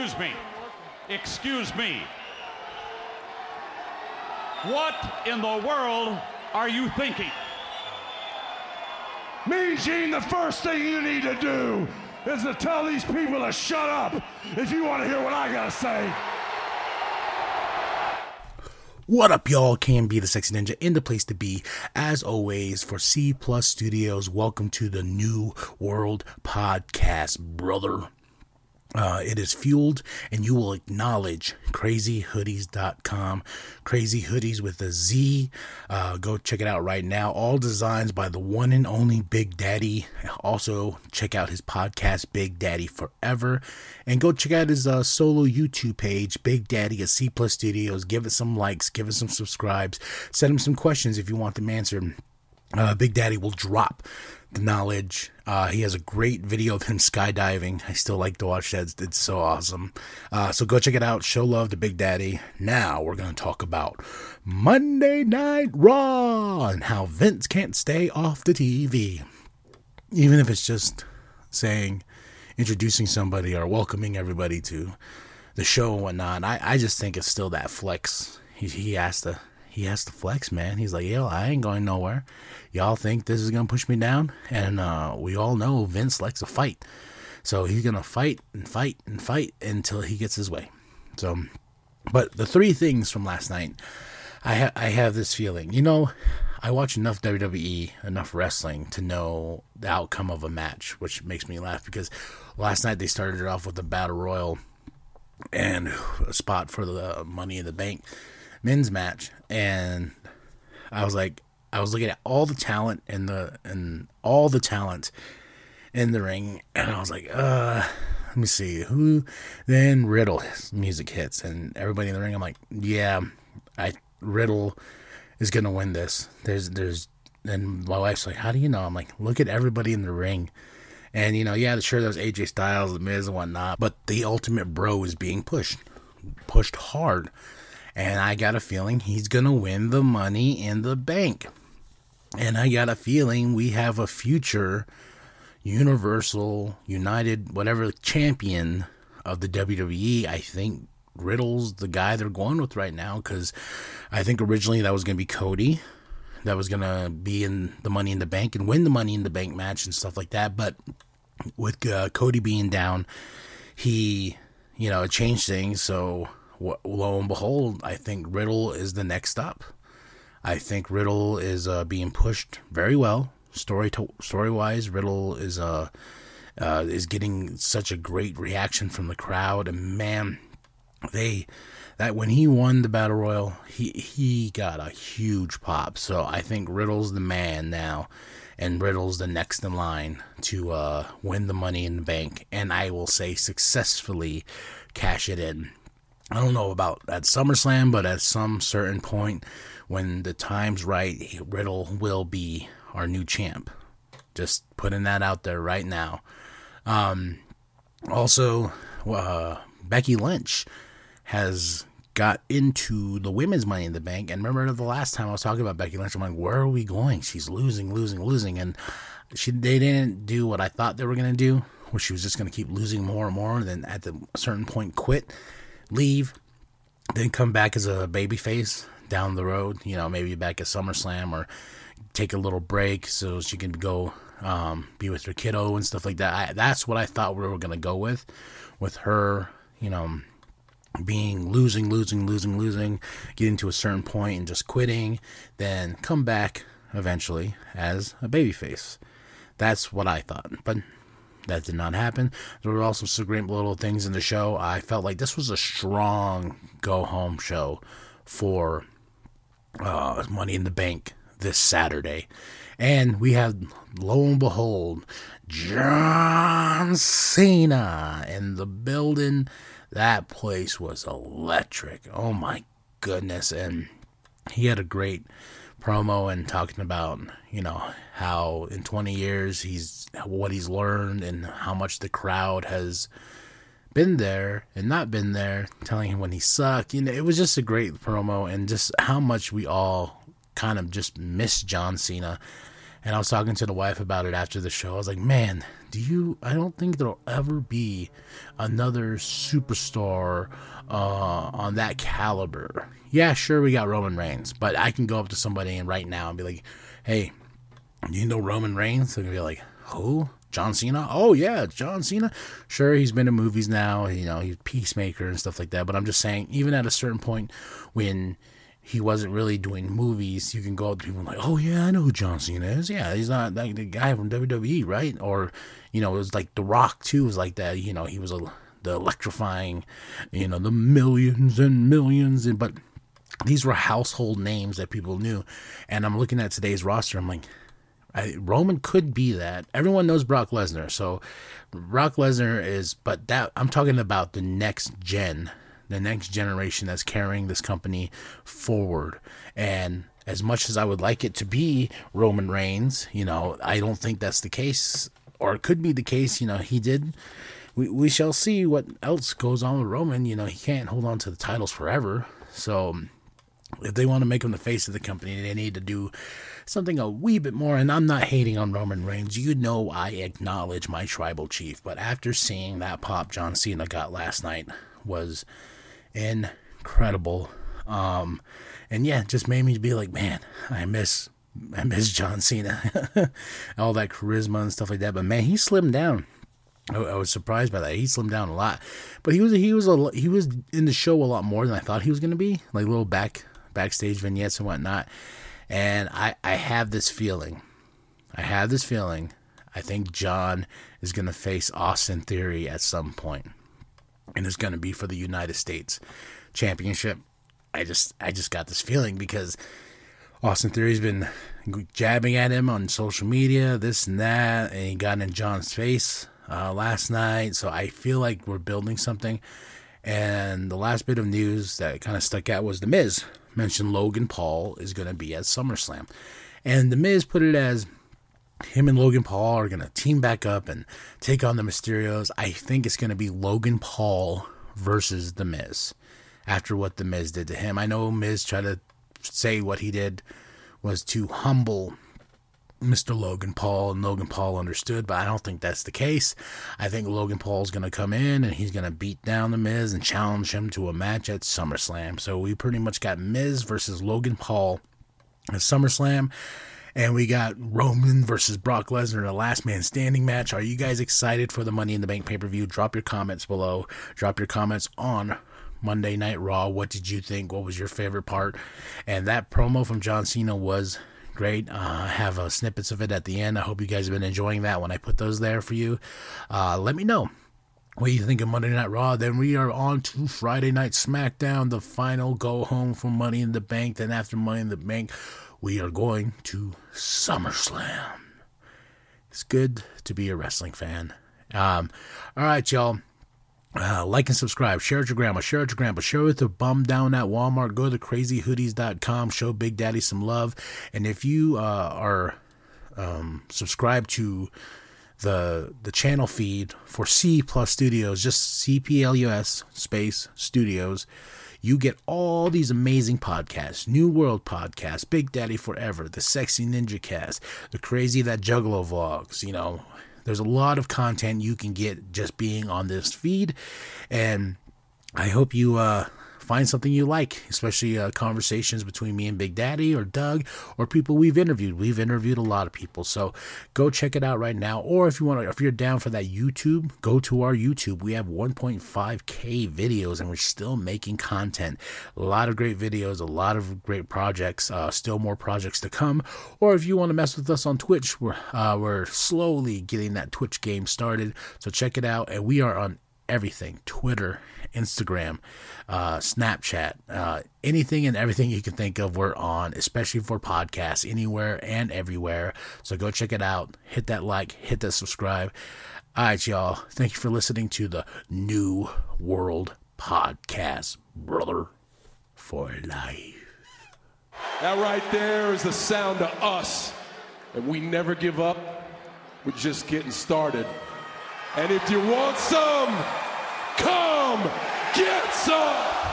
Excuse me. Excuse me. What in the world are you thinking? Mean Gene, the first thing you need to do is to tell these people to shut up if you want to hear what I gotta say. What up, y'all? KMB the sexy ninja in the place to be. As always, for C Plus Studios, welcome to the New World Podcast, brother. Uh, it is fueled and you will acknowledge crazyhoodiez.com crazy hoodies with a z. Uh, go check it out right now. All designs by the one and only big daddy. Also check out his podcast big daddy forever. And go check out his uh, solo youtube page big daddy at c plus studios. Give it some likes give it some subscribes. Send him some questions if you want them answered uh, Big Daddy will drop the knowledge. Uh, he has a great video of him skydiving. I still like to watch that. It's, so awesome. Uh, so go check it out. Show love to Big Daddy. Now we're going to talk about Monday Night Raw and how Vince can't stay off the TV. Even if it's just saying, introducing somebody or welcoming everybody to the show and whatnot. I, I just think it's still that flex. He, he has to he has to flex, man. He's like, yo, I ain't going nowhere. Y'all think this is gonna push me down? And uh, we all know Vince likes a fight, so he's gonna fight and fight and fight until he gets his way. So, but the three things from last night, I ha- I have this feeling. You know, I watch enough WWE, enough wrestling to know the outcome of a match, which makes me laugh because last night they started it off with a battle royal and a spot for the Money in the Bank men's match, and I was like, I was looking at all the talent and the and all the talent in the ring, and I was like, uh, let me see who. Then Riddle music hits, and everybody in the ring. I'm like, yeah, I Riddle is gonna win this. There's there's and my wife's like, how do you know? I'm like, look at everybody in the ring. And you know, yeah, sure, there's AJ Styles, The Miz, and whatnot, but the Ultimate Bro is being pushed, pushed hard and I got a feeling he's going to win the money in the bank. And I got a feeling we have a future Universal, United, whatever champion of the WWE. I think Riddle's the guy they're going with right now because I think originally that was going to be Cody. That was going to be in the Money in the Bank and win the Money in the Bank match and stuff like that. But with uh, Cody being down, he, you know, changed things. So lo and behold, I think Riddle is the next up. I think Riddle is uh, being pushed very well. Story to, story wise, Riddle is uh, uh, is getting such a great reaction from the crowd, and man, they that when he won the battle royal, he he got a huge pop. So I think Riddle's the man now, and Riddle's the next in line to uh, win the Money in the Bank, and I will say successfully cash it in. I don't know about at SummerSlam, but at some certain point when the time's right, Riddle will be our new champ. Just putting that out there right now. Um, also, uh, Becky Lynch has got into the women's Money in the Bank. And remember the last time I was talking about Becky Lynch, I'm like, where are we going? She's losing, losing, losing. And she they didn't do what I thought they were going to do, where she was just going to keep losing more and more. And then at the certain point, quit leave, then come back as a baby face down the road. You know, maybe back at SummerSlam or take a little break so she can go um, be with her kiddo and stuff like that. I, that's what I thought we were gonna go with, with her. You know, being losing, losing, losing, losing, getting to a certain point and just quitting, then come back eventually as a babyface. That's what I thought, but that did not happen. There were also some great little things in the show. I felt like this was a strong go home show for uh, Money in the Bank this Saturday. And we had, lo and behold, John Cena in the building. That place was electric. Oh my goodness. And he had a great promo and talking about, you know, how in 20 years he's what he's learned and how much the crowd has been there and not been there, telling him when he sucked. You know, it was just a great promo and just how much we all kind of just miss John Cena. And I was talking to the wife about it after the show. I was like, man, do you? I don't think there'll ever be another superstar uh, on that caliber. Yeah, sure, we got Roman Reigns, but I can go up to somebody and right now and be like, hey, you know Roman Reigns? They're gonna be like, who? John Cena? Oh yeah, John Cena. Sure, he's been in movies now. You know, he's Peacemaker and stuff like that. But I'm just saying, even at a certain point when he wasn't really doing movies, you can go up to people like, oh yeah, I know who John Cena is. Yeah, he's not like the guy from WWE, right? Or you know, it was like The Rock too. Was like that. You know, he was a the electrifying, you know, the millions and millions and but these were household names that people knew. And I'm looking at today's roster. I'm like, I, Roman could be that. Everyone knows Brock Lesnar, so Brock Lesnar is. But that I'm talking about the next gen, the next generation that's carrying this company forward. And as much as I would like it to be Roman Reigns, you know, I don't think that's the case, or it could be the case. You know, he did. We we shall see what else goes on with Roman. You know, he can't hold on to the titles forever. So if they want to make him the face of the company, they need to do something a wee bit more. And I'm not hating on Roman Reigns. You know, I acknowledge my tribal chief. But after seeing that pop John Cena got last night was incredible. Um, and yeah, just made me be like, man, I miss, I miss John Cena, all that charisma and stuff like that. But man, he slimmed down. I, was surprised by that. He slimmed down a lot, but he was he was a he was in the show a lot more than I thought he was going to be. Like little back backstage vignettes and whatnot. And I, I have this feeling, I have this feeling, I think John is going to face Austin Theory at some point, and it's going to be for the United States Championship. I just, I just got this feeling because Austin Theory's been jabbing at him on social media, this and that, and he got in John's face uh, last night. So I feel like we're building something. And the last bit of news that kind of stuck out was The Miz mentioned Logan Paul is going to be at SummerSlam. And The Miz put it as him and Logan Paul are going to team back up and take on the Mysterios. I think it's going to be Logan Paul versus The Miz after what The Miz did to him. I know Miz tried to say what he did was to humble Mr. Logan Paul, and Logan Paul understood, but I don't think that's the case. I think Logan Paul's going to come in and he's going to beat down The Miz and challenge him to a match at SummerSlam. So we pretty much got Miz versus Logan Paul at SummerSlam. And we got Roman versus Brock Lesnar, the last man standing match. Are you guys excited for the Money in the Bank pay per view? Drop your comments below. Drop your comments on Monday Night Raw. What did you think? What was your favorite part? And that promo from John Cena was great. Uh, I have uh, snippets of it at the end. I hope you guys have been enjoying that when I put those there for you. Uh, let me know what you think of Monday Night Raw. Then we are on to Friday Night SmackDown, the final go home for Money in the Bank. Then after Money in the Bank, we are going to SummerSlam. It's good to be a wrestling fan. Um, all right, y'all. Uh, like and subscribe. Share with your grandma. Share with your grandpa. Share with the bum down at Walmart. Go to crazyhoodiez.com. Show Big Daddy some love. And if you uh, are um, subscribed to the the channel feed for C Plus Studios, just C P L U S space Studios, you get all these amazing podcasts New World Podcast, Big Daddy Forever, The Sexy Ninja Cast, The Crazy That Juggalo Vlogs, you know, there's a lot of content you can get just being on this feed, and I hope you uh, find something you like, especially uh, conversations between me and Big Daddy or Doug or people we've interviewed. We've interviewed a lot of people, so go check it out right now. Or if you want to, if you're down for that YouTube, go to our YouTube. We have 1.5k videos, and we're still making content. A lot of great videos, a lot of great projects. Uh, still more projects to come. Or if you want to mess with us on Twitch, we're uh, we're slowly getting that Twitch game started. So check it out, and we are on everything Twitter, Instagram, uh, Snapchat, uh, anything and everything you can think of, we're on, especially for podcasts, anywhere and everywhere. So go check it out. Hit that like, hit that subscribe. All right, y'all. Thank you for listening to the New World Podcast, brother, for life. That right there is the sound of us. And we never give up. We're just getting started. And if you want some, come get some.